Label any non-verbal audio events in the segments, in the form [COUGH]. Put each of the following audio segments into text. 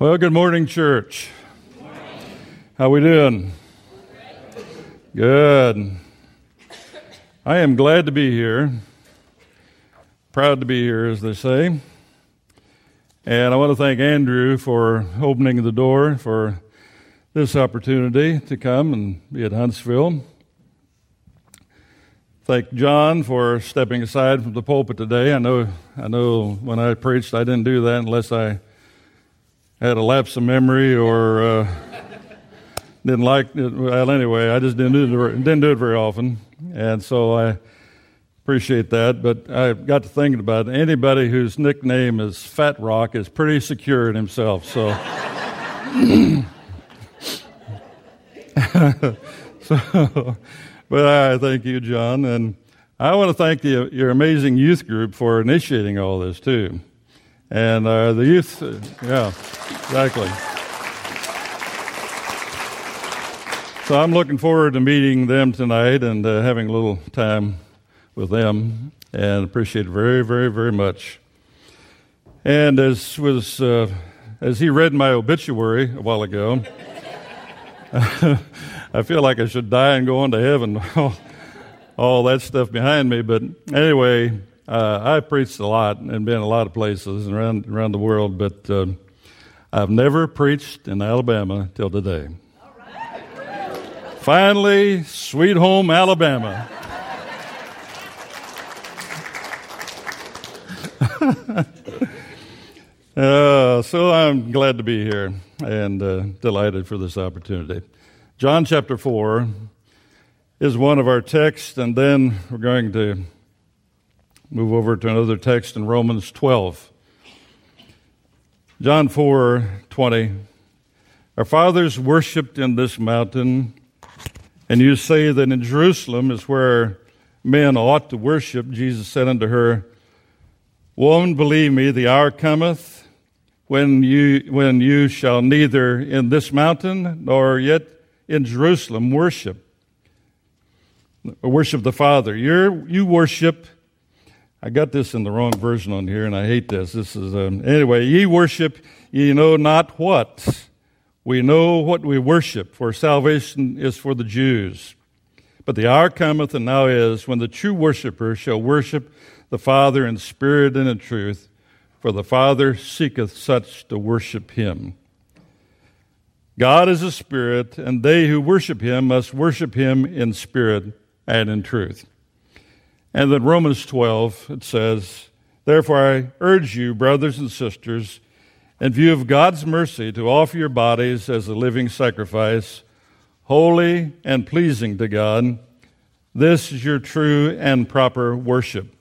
Well, good morning, church. How we doing? Good. I am glad to be here. Proud to be here, as they say. And I want to thank Andrew for opening the door for this opportunity to come and be at Huntsville. Thank John for stepping aside from the pulpit today. I know, I know when I preached, I didn't do that unless I had a lapse of memory or uh, didn't like it. Well, anyway, I just didn't do it, didn't do it very often, and so I appreciate that. But I got to thinking about it. anybody whose nickname is Fat Rock is pretty secure in himself. So, [LAUGHS] so, but I thank you, John, and I want to thank the, your amazing youth group for initiating all this too. And uh, the youth, yeah, exactly. So I'm looking forward to meeting them tonight and uh, having a little time with them, and appreciate it very, very, very much. And as was uh, as he read my obituary a while ago, [LAUGHS] I feel like I should die and go on to heaven. [LAUGHS] all that stuff behind me, but anyway, uh, I've preached a lot and been in a lot of places around around the world, but uh, I've never preached in Alabama till today. Finally, sweet home Alabama. [LAUGHS] uh, so I'm glad to be here and uh, delighted for this opportunity. John chapter 4 is one of our texts, and then we're going to Move over to another text in Romans 12. John 4 20. Our fathers worshipped in this mountain, and you say that in Jerusalem is where men ought to worship. Jesus said unto her, Woman, believe me, the hour cometh when you, when you shall neither in this mountain nor yet in Jerusalem worship. Worship the Father. you you worship I got this in the wrong version on here, and I hate this. This is um, anyway. Ye worship, ye know not what. We know what we worship, for salvation is for the Jews. But the hour cometh, and now is, when the true worshiper shall worship the Father in spirit and in truth, for the Father seeketh such to worship him. God is a spirit, and they who worship him must worship him in spirit and in truth. And then Romans 12, it says, Therefore I urge you, brothers and sisters, in view of God's mercy, to offer your bodies as a living sacrifice, holy and pleasing to God. This is your true and proper worship.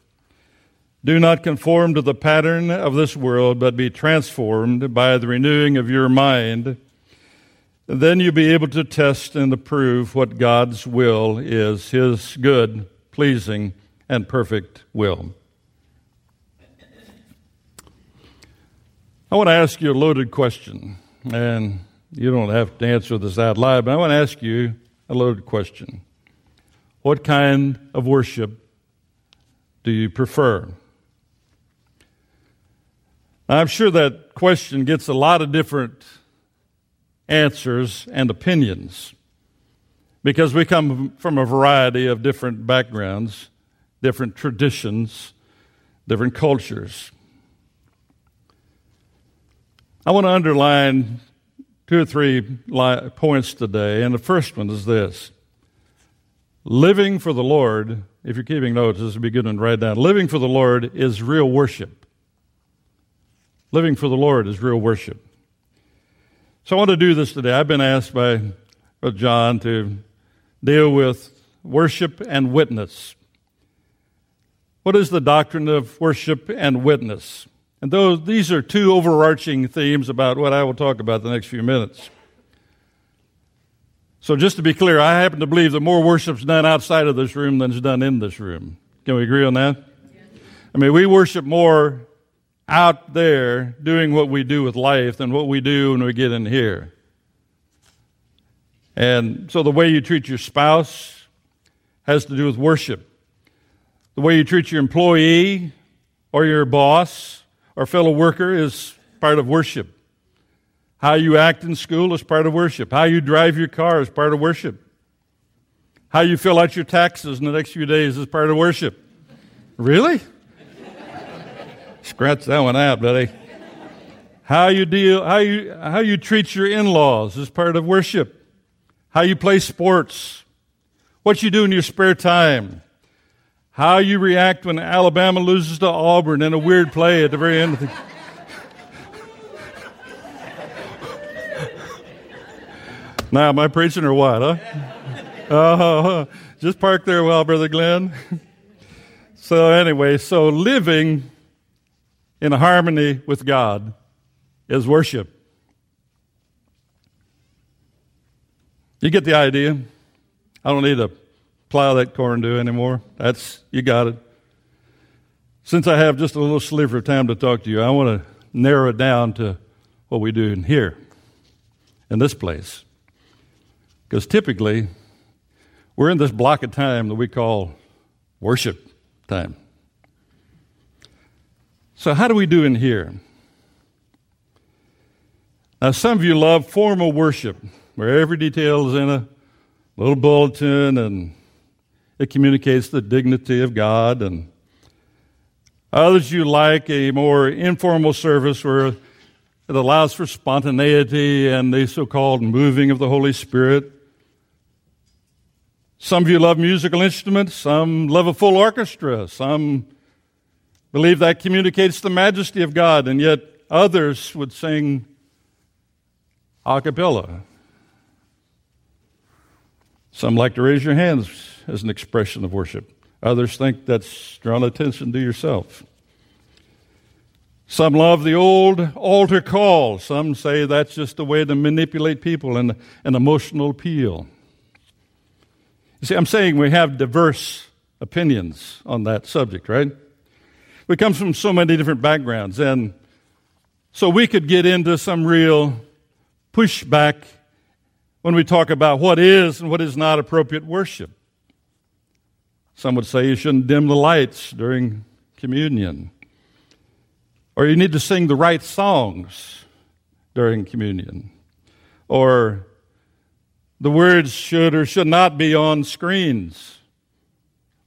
Do not conform to the pattern of this world, but be transformed by the renewing of your mind. Then you'll be able to test and approve what God's will is, His good, pleasing, and perfect will. I want to ask you a loaded question, and you don't have to answer this out loud, but I want to ask you a loaded question. What kind of worship do you prefer? I'm sure that question gets a lot of different answers and opinions because we come from a variety of different backgrounds different traditions, different cultures. I want to underline two or three points today, and the first one is this Living for the Lord, if you're keeping notes, this would be good to write down. Living for the Lord is real worship. Living for the Lord is real worship. So I want to do this today. I've been asked by John to deal with worship and witness. What is the doctrine of worship and witness? And those, these are two overarching themes about what I will talk about the next few minutes. So, just to be clear, I happen to believe that more worship's done outside of this room than is done in this room. Can we agree on that? I mean, we worship more out there doing what we do with life than what we do when we get in here. And so, the way you treat your spouse has to do with worship. The way you treat your employee or your boss or fellow worker is part of worship. How you act in school is part of worship. How you drive your car is part of worship. How you fill out your taxes in the next few days is part of worship. Really? [LAUGHS] Scratch that one out, buddy. How you deal, how you, how you treat your in-laws is part of worship. How you play sports. What you do in your spare time. How you react when Alabama loses to Auburn in a weird play at the very end of the [LAUGHS] Now, am I preaching or what, huh? Uh, [LAUGHS] just park there a while, Brother Glenn. [LAUGHS] so, anyway, so living in harmony with God is worship. You get the idea? I don't need to plow that corn do anymore. That's you got it. Since I have just a little sliver of time to talk to you, I want to narrow it down to what we do in here, in this place. Because typically, we're in this block of time that we call worship time. So, how do we do in here? Now, some of you love formal worship, where every detail is in a little bulletin and it communicates the dignity of God. And others you like a more informal service where it allows for spontaneity and the so called moving of the Holy Spirit. Some of you love musical instruments, some love a full orchestra, some believe that communicates the majesty of God, and yet others would sing a cappella. Some like to raise your hands as an expression of worship. Others think that's drawing attention to yourself. Some love the old altar call. Some say that's just a way to manipulate people and an emotional appeal. You see, I'm saying we have diverse opinions on that subject, right? We come from so many different backgrounds, and so we could get into some real pushback when we talk about what is and what is not appropriate worship. Some would say you shouldn't dim the lights during communion, or you need to sing the right songs during communion, or the words should or should not be on screens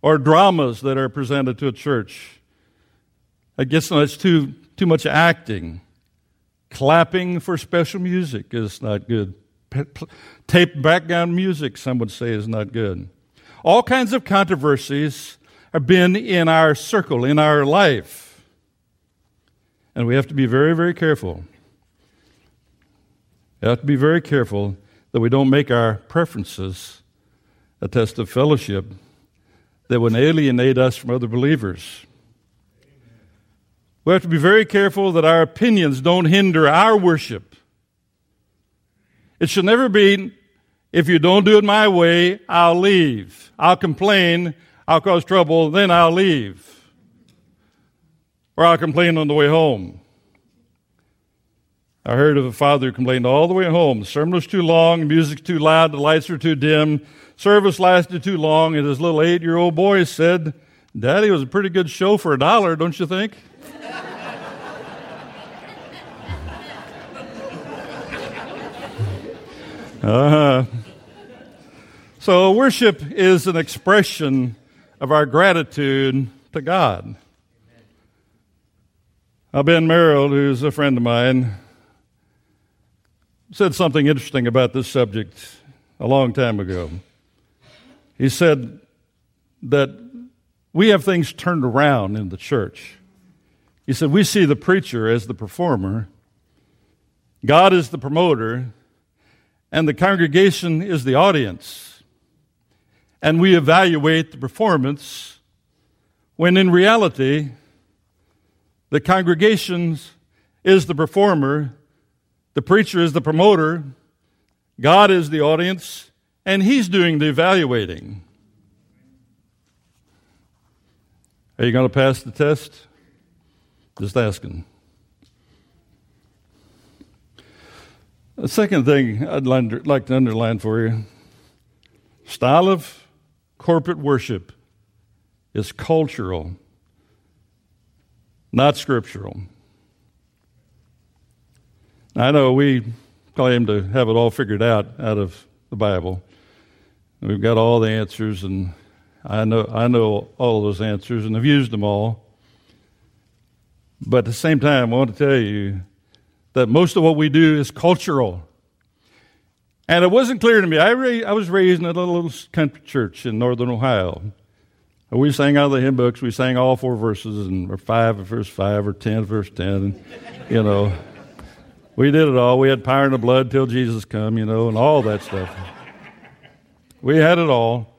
or dramas that are presented to a church. I guess that's too, too much acting. Clapping for special music is not good. Tape background music, some would say, is not good. All kinds of controversies have been in our circle, in our life. And we have to be very, very careful. We have to be very careful that we don't make our preferences a test of fellowship that would alienate us from other believers. We have to be very careful that our opinions don't hinder our worship. It should never be, if you don't do it my way, I'll leave. I'll complain, I'll cause trouble, then I'll leave. Or I'll complain on the way home. I heard of a father who complained all the way home. The sermon was too long, music's too loud, the lights were too dim, service lasted too long, and his little eight year old boy said, Daddy was a pretty good show for a dollar, don't you think? [LAUGHS] uh-huh. So, worship is an expression of our gratitude to God. Now, Ben Merrill, who's a friend of mine, said something interesting about this subject a long time ago. He said that we have things turned around in the church. He said, We see the preacher as the performer, God is the promoter, and the congregation is the audience. And we evaluate the performance when in reality, the congregation is the performer the preacher is the promoter, God is the audience, and He's doing the evaluating. Are you going to pass the test? Just asking. The second thing I'd like to underline for you style of corporate worship is cultural, not scriptural. I know we claim to have it all figured out out of the Bible. We've got all the answers, and I know I know all those answers, and have used them all. But at the same time, I want to tell you that most of what we do is cultural. And it wasn't clear to me. I, ra- I was raised in a little country church in northern Ohio. We sang out of the hymn books. We sang all four verses, and or five verse five, or ten verse ten, and you know, we did it all. We had power in the blood till Jesus come, you know, and all that stuff. We had it all.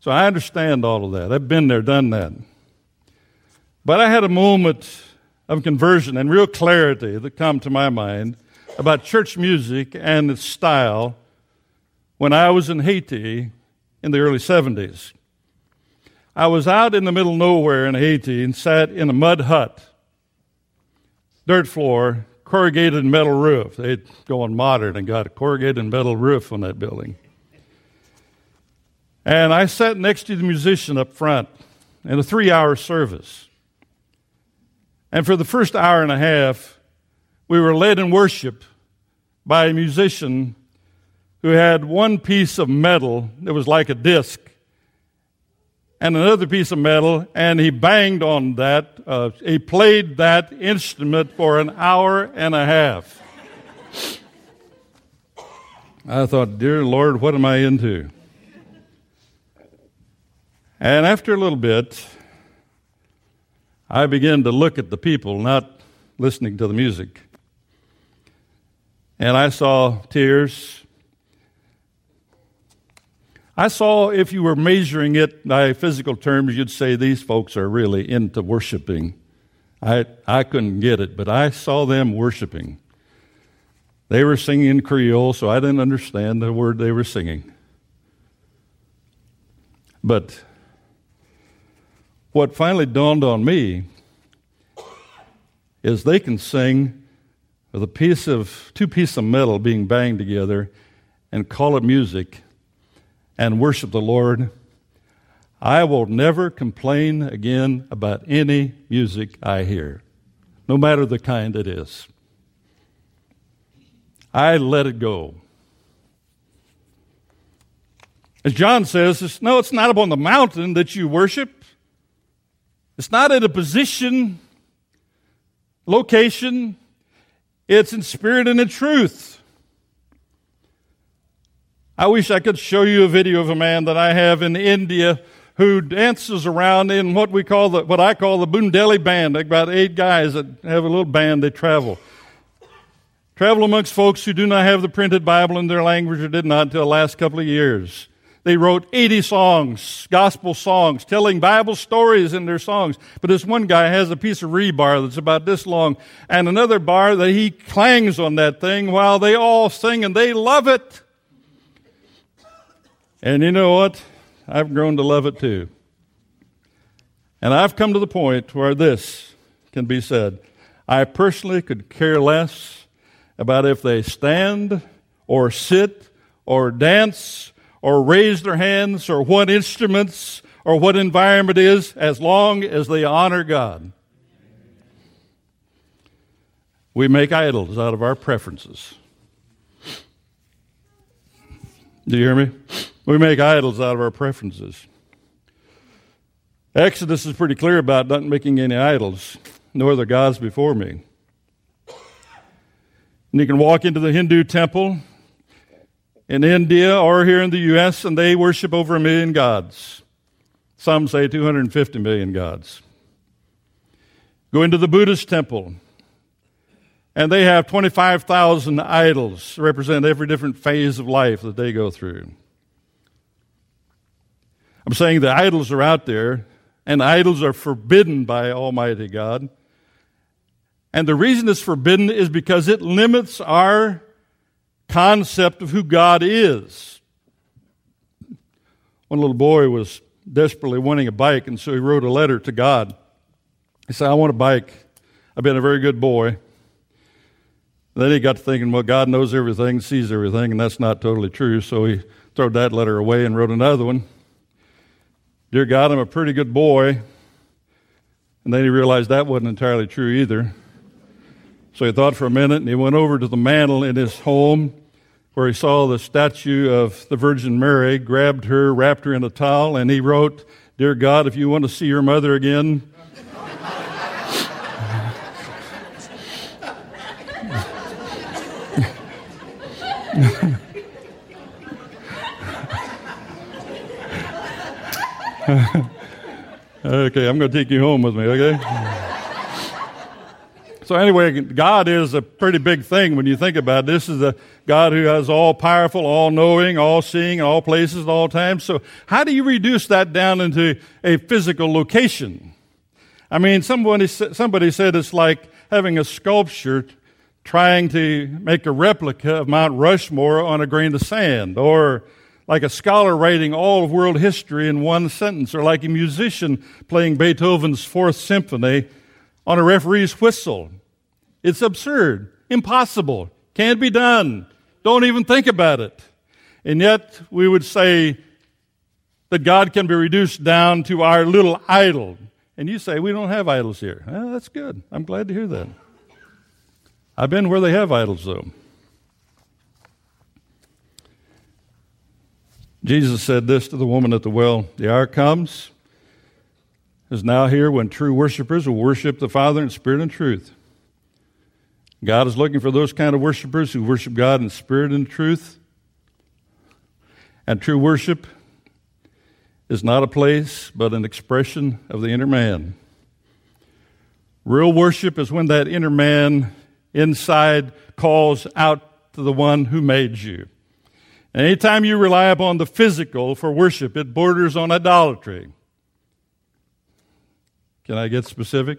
So I understand all of that. I've been there, done that. But I had a moment of conversion and real clarity that come to my mind about church music and its style when I was in Haiti in the early 70s. I was out in the middle of nowhere in Haiti and sat in a mud hut, dirt floor, corrugated metal roof. They'd gone modern and got a corrugated metal roof on that building. And I sat next to the musician up front in a three hour service. And for the first hour and a half, we were led in worship by a musician who had one piece of metal that was like a disc and another piece of metal, and he banged on that. Uh, he played that instrument for an hour and a half. I thought, Dear Lord, what am I into? And after a little bit, I began to look at the people, not listening to the music. And I saw tears I saw if you were measuring it by physical terms, you'd say these folks are really into worshiping. I, I couldn't get it, but I saw them worshiping. They were singing in Creole, so I didn't understand the word they were singing. But what finally dawned on me is they can sing with a piece of two pieces of metal being banged together and call it music and worship the Lord, I will never complain again about any music I hear, no matter the kind it is. I let it go. As John says, it's, no, it's not upon the mountain that you worship. It's not at a position, location. It's in spirit and in truth. I wish I could show you a video of a man that I have in India who dances around in what we call the, what I call the Bundeli band. About eight guys that have a little band. They travel, travel amongst folks who do not have the printed Bible in their language or did not until the last couple of years. They wrote 80 songs, gospel songs, telling Bible stories in their songs. But this one guy has a piece of rebar that's about this long and another bar that he clangs on that thing while they all sing and they love it. And you know what? I've grown to love it too. And I've come to the point where this can be said. I personally could care less about if they stand or sit or dance or raise their hands or what instruments or what environment is as long as they honor God. We make idols out of our preferences. Do you hear me? We make idols out of our preferences. Exodus is pretty clear about not making any idols, nor other gods before me. And you can walk into the Hindu temple in India or here in the U.S., and they worship over a million gods. Some say 250 million gods. Go into the Buddhist temple, and they have 25,000 idols, represent every different phase of life that they go through. I'm saying the idols are out there, and idols are forbidden by Almighty God. And the reason it's forbidden is because it limits our concept of who God is. One little boy was desperately wanting a bike, and so he wrote a letter to God. He said, I want a bike. I've been a very good boy. Then he got to thinking, well, God knows everything, sees everything, and that's not totally true. So he threw that letter away and wrote another one. Dear God, I'm a pretty good boy. And then he realized that wasn't entirely true either. So he thought for a minute and he went over to the mantel in his home where he saw the statue of the Virgin Mary, grabbed her, wrapped her in a towel, and he wrote, Dear God, if you want to see your mother again, okay, I'm going to take you home with me, okay? so, anyway, God is a pretty big thing when you think about it. This is a God who has all powerful, all knowing, all seeing, all places, all times. So, how do you reduce that down into a physical location? I mean, somebody, somebody said it's like having a sculpture trying to make a replica of Mount Rushmore on a grain of sand, or like a scholar writing all of world history in one sentence, or like a musician playing Beethoven's Fourth Symphony on a referee's whistle. It's absurd, impossible, can't be done. Don't even think about it. And yet, we would say that God can be reduced down to our little idol. And you say, we don't have idols here. Well, that's good. I'm glad to hear that. I've been where they have idols, though. Jesus said this to the woman at the well The hour comes, is now here when true worshipers will worship the Father in spirit and truth. God is looking for those kind of worshipers who worship God in spirit and truth. And true worship is not a place, but an expression of the inner man. Real worship is when that inner man inside calls out to the one who made you. Anytime you rely upon the physical for worship, it borders on idolatry. Can I get specific?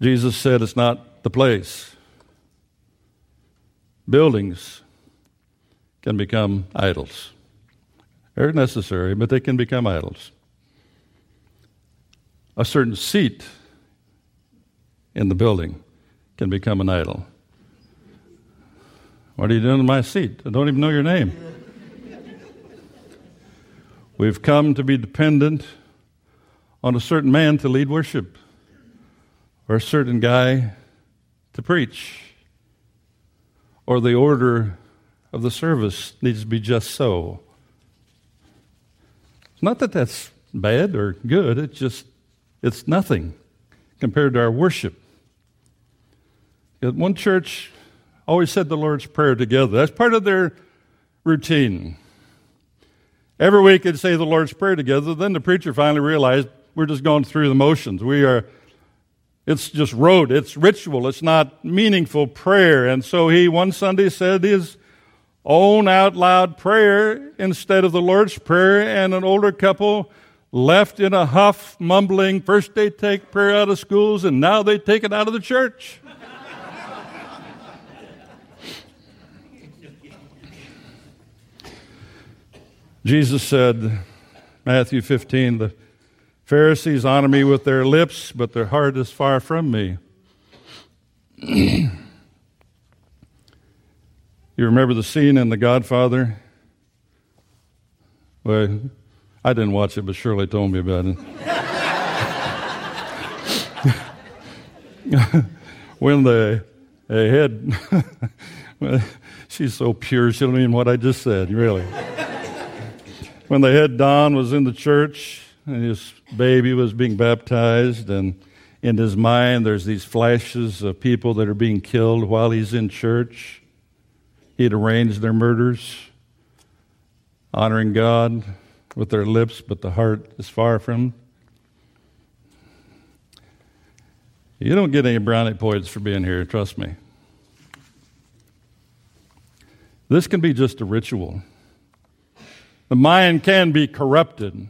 Jesus said it's not the place. Buildings can become idols. They're necessary, but they can become idols. A certain seat in the building can become an idol. What are you doing in my seat? I don't even know your name. We've come to be dependent on a certain man to lead worship or a certain guy to preach or the order of the service needs to be just so. It's not that that's bad or good, it's just, it's nothing compared to our worship. Yet One church always said the Lord's Prayer together. That's part of their routine. Every week they'd say the Lord's Prayer together. Then the preacher finally realized we're just going through the motions. We are, it's just rote, it's ritual, it's not meaningful prayer. And so he one Sunday said his own out loud prayer instead of the Lord's Prayer, and an older couple left in a huff, mumbling, first they take prayer out of schools, and now they take it out of the church. Jesus said, Matthew 15, the Pharisees honor me with their lips, but their heart is far from me. you remember the scene in The Godfather? Well, I didn't watch it, but Shirley told me about it. [LAUGHS] when the head, [LAUGHS] well, she's so pure, she don't mean what I just said, really. when the head Don was in the church and his baby was being baptized, and in his mind there's these flashes of people that are being killed while he's in church. He'd arranged their murders, honoring God with their lips, but the heart is far from. You don't get any brownie points for being here, trust me. This can be just a ritual. The mind can be corrupted.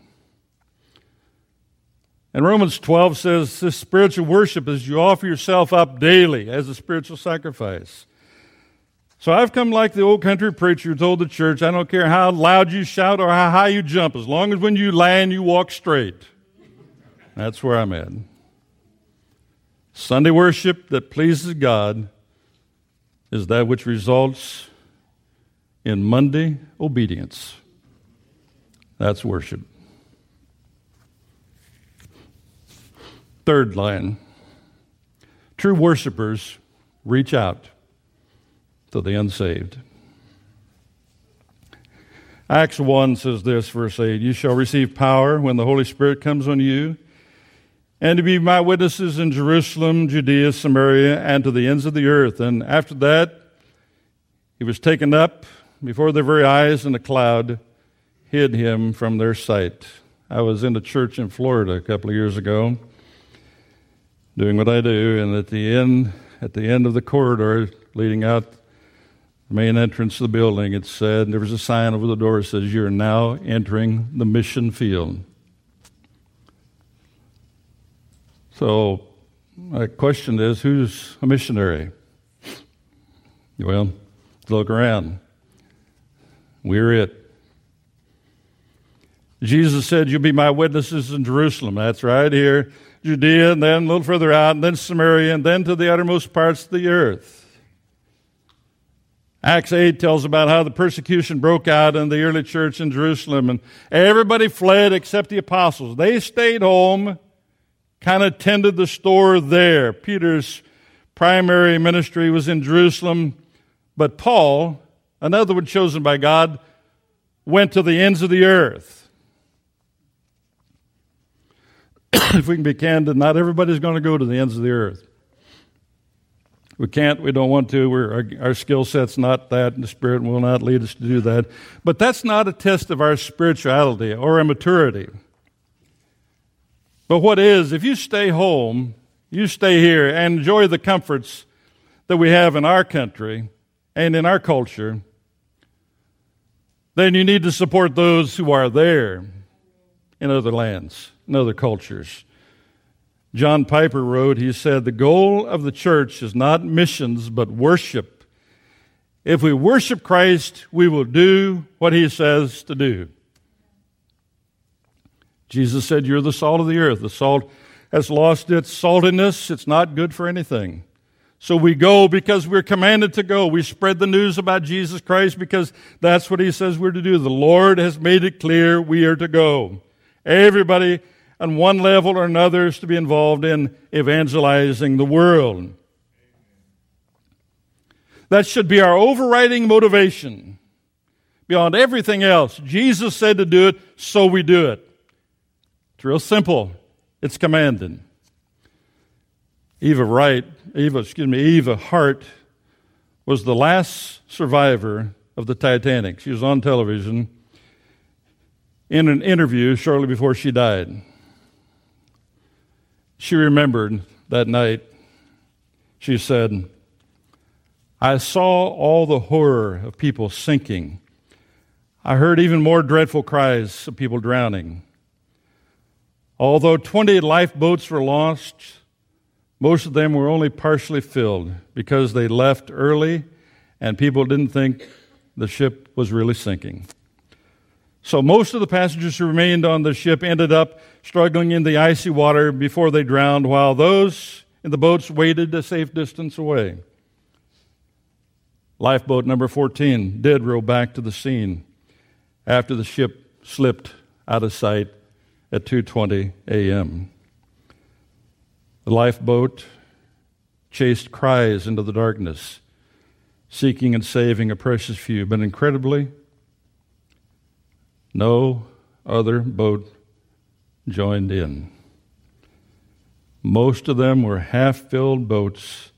And Romans 12 says this spiritual worship is you offer yourself up daily as a spiritual sacrifice. So I've come like the old country preacher who told the church, I don't care how loud you shout or how high you jump, as long as when you land, you walk straight. That's where I'm at. Sunday worship that pleases God is that which results in Monday obedience. That's worship. Third line True worshipers reach out to the unsaved. Acts 1 says this, verse 8 You shall receive power when the Holy Spirit comes on you, and to be my witnesses in Jerusalem, Judea, Samaria, and to the ends of the earth. And after that, he was taken up before their very eyes, and a cloud hid him from their sight. I was in a church in Florida a couple of years ago, doing what I do, and at the end, at the end of the corridor leading out main entrance of the building, it said there was a sign over the door that says, "You're now entering the mission field." So, my question is, who's a missionary? Well, look around. We're it. Jesus said, You'll be my witnesses in Jerusalem. That's right here, Judea, and then a little further out, and then Samaria, and then to the uttermost parts of the earth. Acts 8 tells about how the persecution broke out in the early church in Jerusalem, and everybody fled except the apostles. They stayed home, kind of tended the store there. Peter's primary ministry was in Jerusalem, but Paul, another one chosen by God, went to the ends of the earth. [CLEARS THROAT] if we can be candid, not everybody's going to go to the ends of the earth. We can't, we don't want to. our, our skill set's not that, and the Spirit will not lead us to do that. But that's not a test of our spirituality or our maturity. But what is, if you stay home, you stay here and enjoy the comforts that we have in our country and in our culture, then you need to support those who are there in other lands, in other cultures. John Piper wrote, he said, The goal of the church is not missions, but worship. If we worship Christ, we will do what he says to do. Jesus said, You're the salt of the earth. The salt has lost its saltiness, it's not good for anything. So we go because we're commanded to go. We spread the news about Jesus Christ because that's what he says we're to do. The Lord has made it clear we are to go. Everybody on one level or another is to be involved in evangelizing the world. That should be our overriding motivation. Beyond everything else, Jesus said to do it, so we do it. It's real simple. It's commanded. Eva Wright, Eva, excuse me, Eva Hart was the last survivor of the Titanic. She was on television in an interview shortly before she died. She remembered that night. She said, I saw all the horror of people sinking. I heard even more dreadful cries of people drowning. Although 20 lifeboats were lost, most of them were only partially filled because they left early and people didn't think the ship was really sinking. So most of the passengers who remained on the ship ended up struggling in the icy water before they drowned, while those in the boats waited a safe distance away. Lifeboat number 14 did row back to the scene after the ship slipped out of sight at 2:20 a.m. The lifeboat chased cries into the darkness, seeking and saving a precious few, but incredibly no other boat joined in. Most of them were half filled boats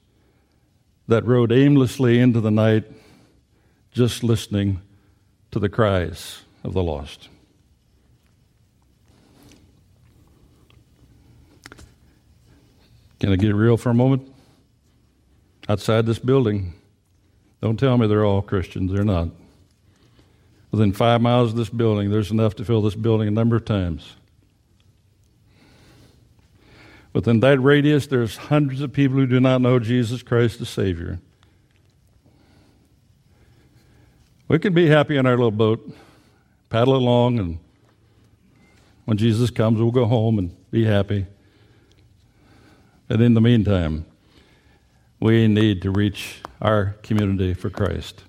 that rode aimlessly into the night, just listening to the cries of the lost. Can I get real for a moment? Outside this building, don't tell me they're all Christians. They're not. Within five miles of this building, there's enough to fill this building a number of times. Within that radius, there's hundreds of people who do not know Jesus Christ as Savior. We can be happy in our little boat, paddle along, and when Jesus comes, we'll go home and be happy. But in the meantime, we need to reach our community for Christ.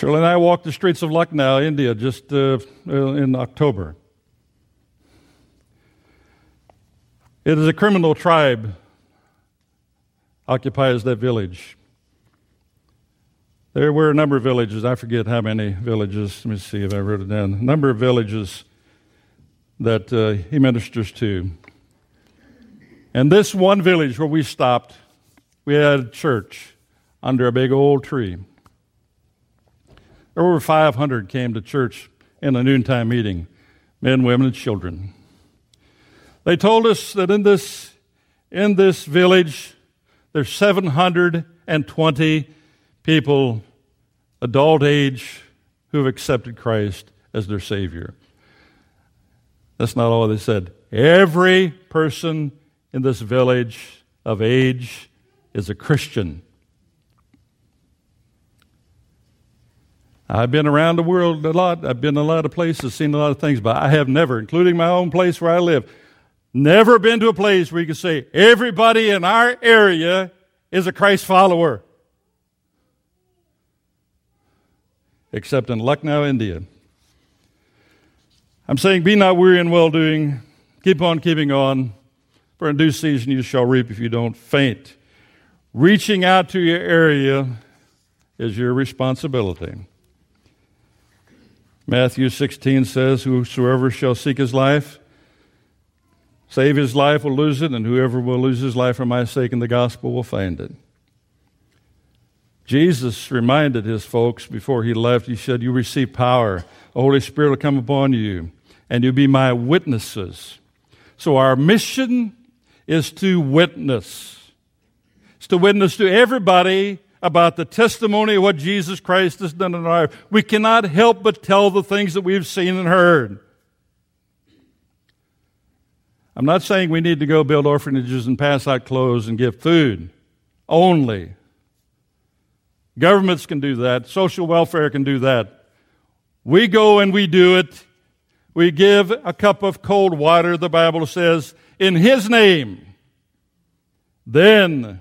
Shirley and I walked the streets of Lucknow, India, just uh, in October. It is a criminal tribe occupies that village. There were a number of villages. I forget how many villages. Let me see if I wrote it down. A number of villages that uh, he ministers to. And this one village where we stopped, we had a church under a big old tree. Over 500 came to church in a noontime meeting men, women, and children. They told us that in this, in this village, there's 720 people, adult age, who have accepted Christ as their Savior. That's not all they said. Every person in this village of age is a Christian. I've been around the world a lot. I've been to a lot of places, seen a lot of things, but I have never, including my own place where I live, never been to a place where you can say everybody in our area is a Christ follower. Except in Lucknow, India. I'm saying, be not weary in well doing. Keep on keeping on. For in due season you shall reap if you don't faint. Reaching out to your area is your responsibility. Matthew 16 says, Whosoever shall seek his life, save his life will lose it, and whoever will lose his life for my sake and the gospel will find it. Jesus reminded his folks before he left, he said, You receive power. The Holy Spirit will come upon you, and you'll be my witnesses. So our mission is to witness. It's to witness to everybody about the testimony of what Jesus Christ has done in our life. We cannot help but tell the things that we've seen and heard. I'm not saying we need to go build orphanages and pass out clothes and give food only. Governments can do that, social welfare can do that. We go and we do it. We give a cup of cold water, the Bible says, in His name. Then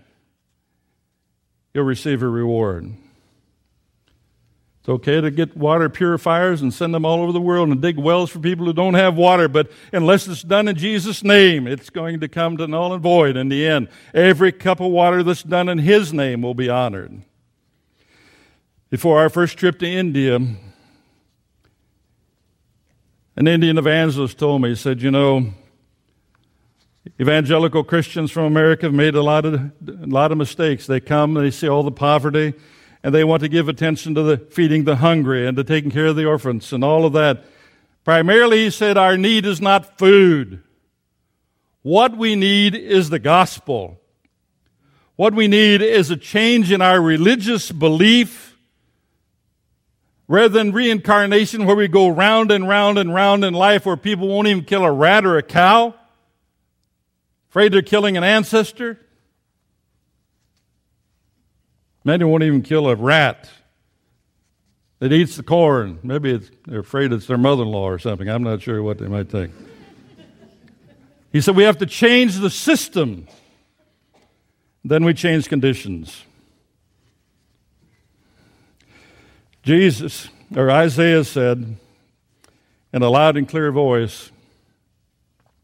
you'll receive a reward. It's okay to get water purifiers and send them all over the world and dig wells for people who don't have water, but unless it's done in Jesus' name, it's going to come to null and void in the end. Every cup of water that's done in His name will be honored. Before our first trip to India, an Indian evangelist told me, he said, You know, Evangelical Christians from America have made a lot of, a lot of mistakes. They come, they see all the poverty, and they want to give attention to the feeding the hungry and to taking care of the orphans and all of that. Primarily, he said, our need is not food. What we need is the gospel. What we need is a change in our religious belief rather than reincarnation where we go round and round and round in life where people won't even kill a rat or a cow. Afraid they're killing an ancestor? Many won't even kill a rat that eats the corn. Maybe they're afraid it's their mother in law or something. I'm not sure what they might think. He said we have to change the system. Then we change conditions. Jesus, or Isaiah said in a loud and clear voice,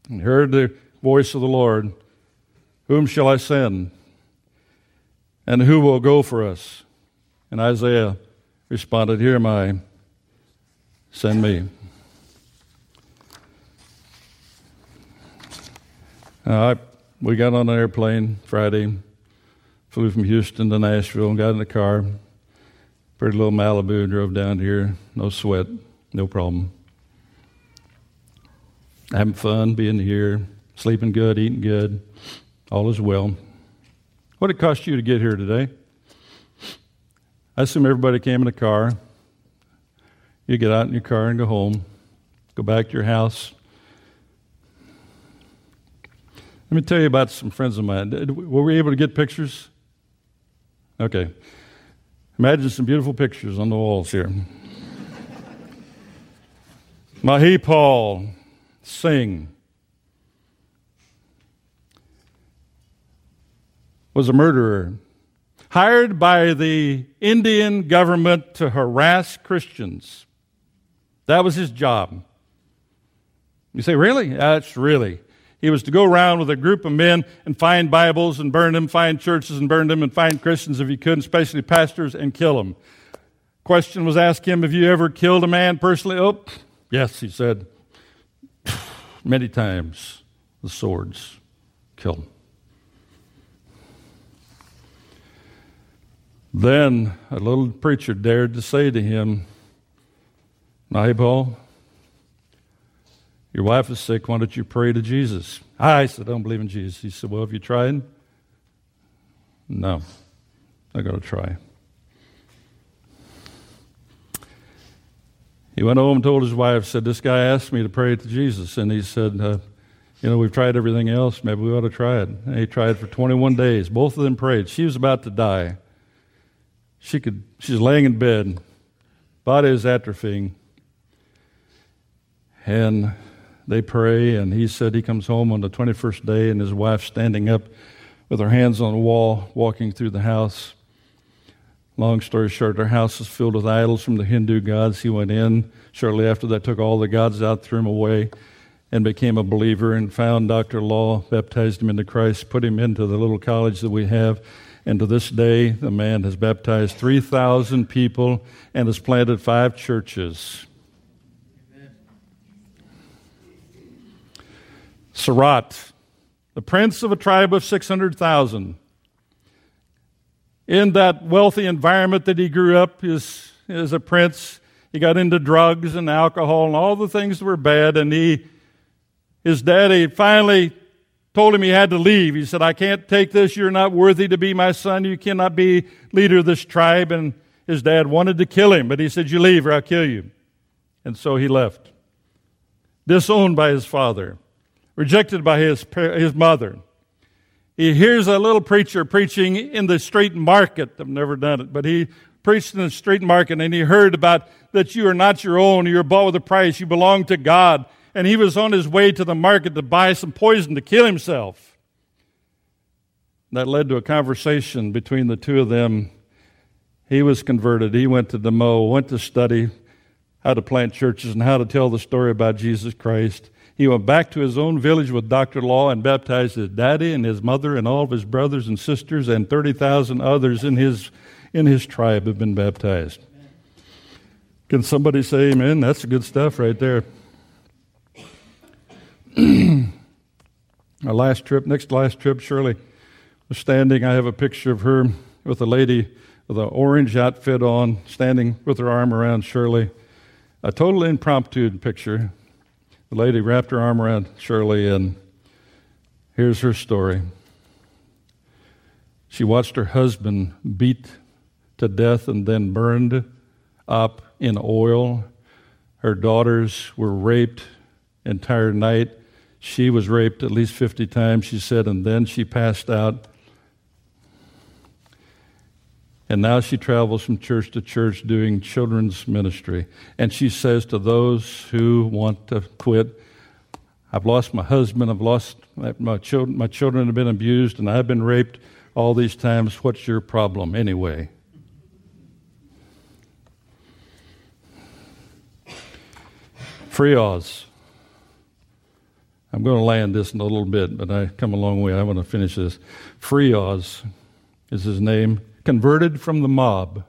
and heard the voice of the Lord Whom shall I send? And who will go for us? And Isaiah responded, Here am I, send me. I, we got on an airplane Friday, flew from Houston to Nashville, and got in the car. Pretty little Malibu, drove down here, no sweat, no problem. Having fun being here, sleeping good, eating good, all is well. What did it cost you to get here today? I assume everybody came in a car. You get out in your car and go home, go back to your house. Let me tell you about some friends of mine. Were we able to get pictures? Okay. Imagine some beautiful pictures on the walls here. [LAUGHS] Mahi Paul, Singh. Was a murderer, hired by the Indian government to harass Christians. That was his job. You say, really? That's really. He was to go around with a group of men and find Bibles and burn them, find churches and burn them, and find Christians if he could, especially pastors, and kill them. Question was asked him, Have you ever killed a man personally? Oh, yes, he said. Many times the swords killed him. Then a little preacher dared to say to him, Nabal, your wife is sick. Why don't you pray to Jesus? I said, I don't believe in Jesus. He said, Well, have you tried? No, I got to try. He went home and told his wife, said, This guy asked me to pray to Jesus. And he said, uh, You know, we've tried everything else. Maybe we ought to try it. And he tried for 21 days. Both of them prayed. She was about to die. She could, she's laying in bed, body is atrophying. And they pray, and he said he comes home on the 21st day, and his wife standing up with her hands on the wall, walking through the house. Long story short, their house was filled with idols from the Hindu gods. He went in. Shortly after that, took all the gods out, threw them away, and became a believer and found Dr. Law, baptized him into Christ, put him into the little college that we have. And to this day, the man has baptized 3,000 people and has planted five churches. Sarat, the prince of a tribe of 600,000. In that wealthy environment that he grew up as, as a prince, he got into drugs and alcohol and all the things that were bad. And he, his daddy finally told him he had to leave. He said, I can't take this. You're not worthy to be my son. You cannot be leader of this tribe. And his dad wanted to kill him, but he said, You leave or I'll kill you. And so he left. Disowned by his father, rejected by his, his mother. He hears a little preacher preaching in the street market. I've never done it, but he preached in the street market and he heard about that you are not your own. You're bought with a price. You belong to God and he was on his way to the market to buy some poison to kill himself. That led to a conversation between the two of them. He was converted. He went to Demo, went to study how to plant churches and how to tell the story about Jesus Christ. He went back to his own village with Dr. Law and baptized his daddy and his mother and all of his brothers and sisters, and 30,000 others in his, in his tribe have been baptized. Can somebody say amen? That's good stuff right there. [CLEARS THROAT] Our last trip, next last trip, Shirley was standing. I have a picture of her with a lady with an orange outfit on, standing with her arm around Shirley. A total impromptu picture. The lady wrapped her arm around Shirley, and here's her story. She watched her husband beat to death and then burned up in oil. Her daughters were raped entire night she was raped at least 50 times, she said, and then she passed out. And now she travels from church to church doing children's ministry. And she says to those who want to quit, I've lost my husband, I've lost my, my, children, my children have been abused, and I've been raped all these times. What's your problem anyway? Freoz. I'm going to land this in a little bit, but I come a long way. I want to finish this. Freoz is his name, converted from the mob.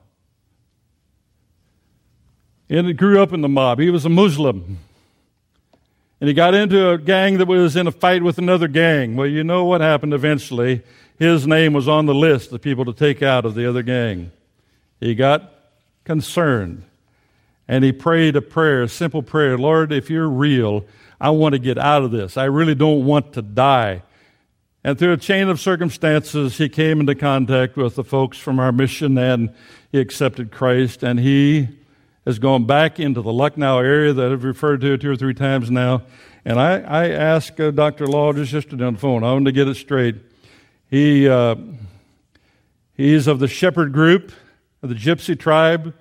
And he grew up in the mob. He was a Muslim. And he got into a gang that was in a fight with another gang. Well, you know what happened eventually. His name was on the list of people to take out of the other gang. He got concerned. And he prayed a prayer, a simple prayer Lord, if you're real, I want to get out of this. I really don't want to die. And through a chain of circumstances, he came into contact with the folks from our mission and he accepted Christ. And he has gone back into the Lucknow area that I've referred to two or three times now. And I, I asked uh, Dr. Law just yesterday on the phone, I wanted to get it straight. He, uh, he's of the shepherd group, of the gypsy tribe,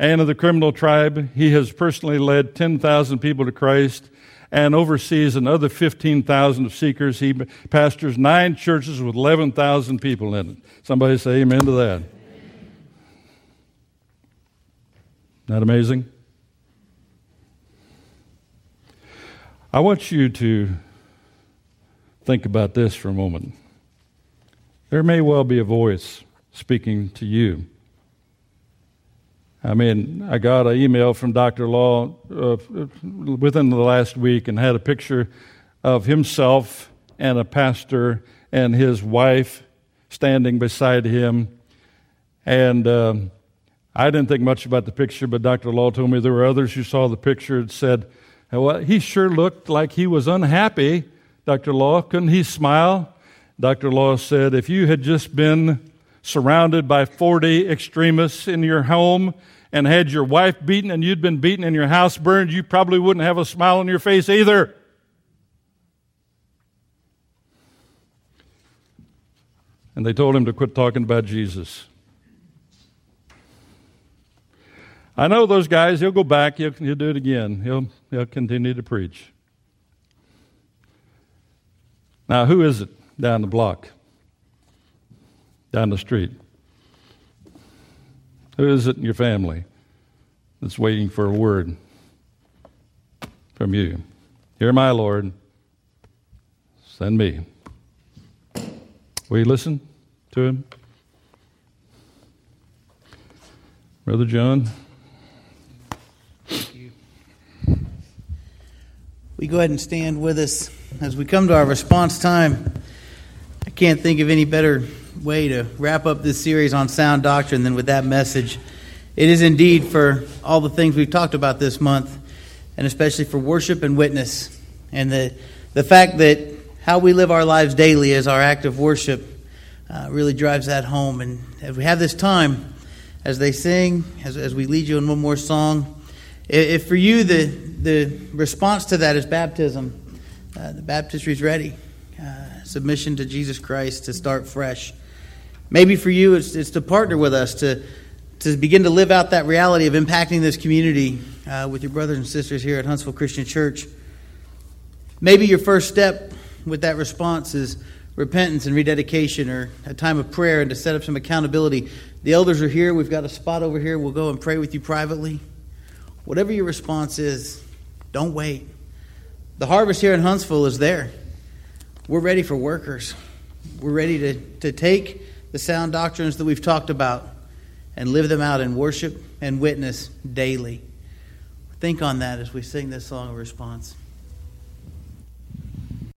and of the criminal tribe. He has personally led 10,000 people to Christ and oversees another 15,000 of seekers. He pastors nine churches with 11,000 people in it. Somebody say amen to that. Not amazing? I want you to think about this for a moment. There may well be a voice speaking to you. I mean, I got an email from Dr. Law uh, within the last week and had a picture of himself and a pastor and his wife standing beside him. And um, I didn't think much about the picture, but Dr. Law told me there were others who saw the picture and said, well, he sure looked like he was unhappy, Dr. Law. Couldn't he smile? Dr. Law said, if you had just been surrounded by 40 extremists in your home and had your wife beaten and you'd been beaten and your house burned, you probably wouldn't have a smile on your face either. And they told him to quit talking about Jesus. I know those guys, he'll go back, he'll, he'll do it again. He'll, he'll continue to preach. Now, who is it down the block? Down the street? Who is it in your family that's waiting for a word from you? Hear my Lord, send me. Will you listen to him? Brother John? We go ahead and stand with us as we come to our response time. I can't think of any better way to wrap up this series on sound doctrine than with that message. It is indeed for all the things we've talked about this month, and especially for worship and witness, and the, the fact that how we live our lives daily as our act of worship uh, really drives that home. And as we have this time, as they sing, as, as we lead you in one more song, if for you the, the response to that is baptism, uh, the baptistry is ready. Uh, submission to Jesus Christ to start fresh. Maybe for you it's, it's to partner with us to, to begin to live out that reality of impacting this community uh, with your brothers and sisters here at Huntsville Christian Church. Maybe your first step with that response is repentance and rededication or a time of prayer and to set up some accountability. The elders are here. We've got a spot over here. We'll go and pray with you privately. Whatever your response is, don't wait. The harvest here in Huntsville is there. We're ready for workers. We're ready to, to take the sound doctrines that we've talked about and live them out in worship and witness daily. Think on that as we sing this song of response.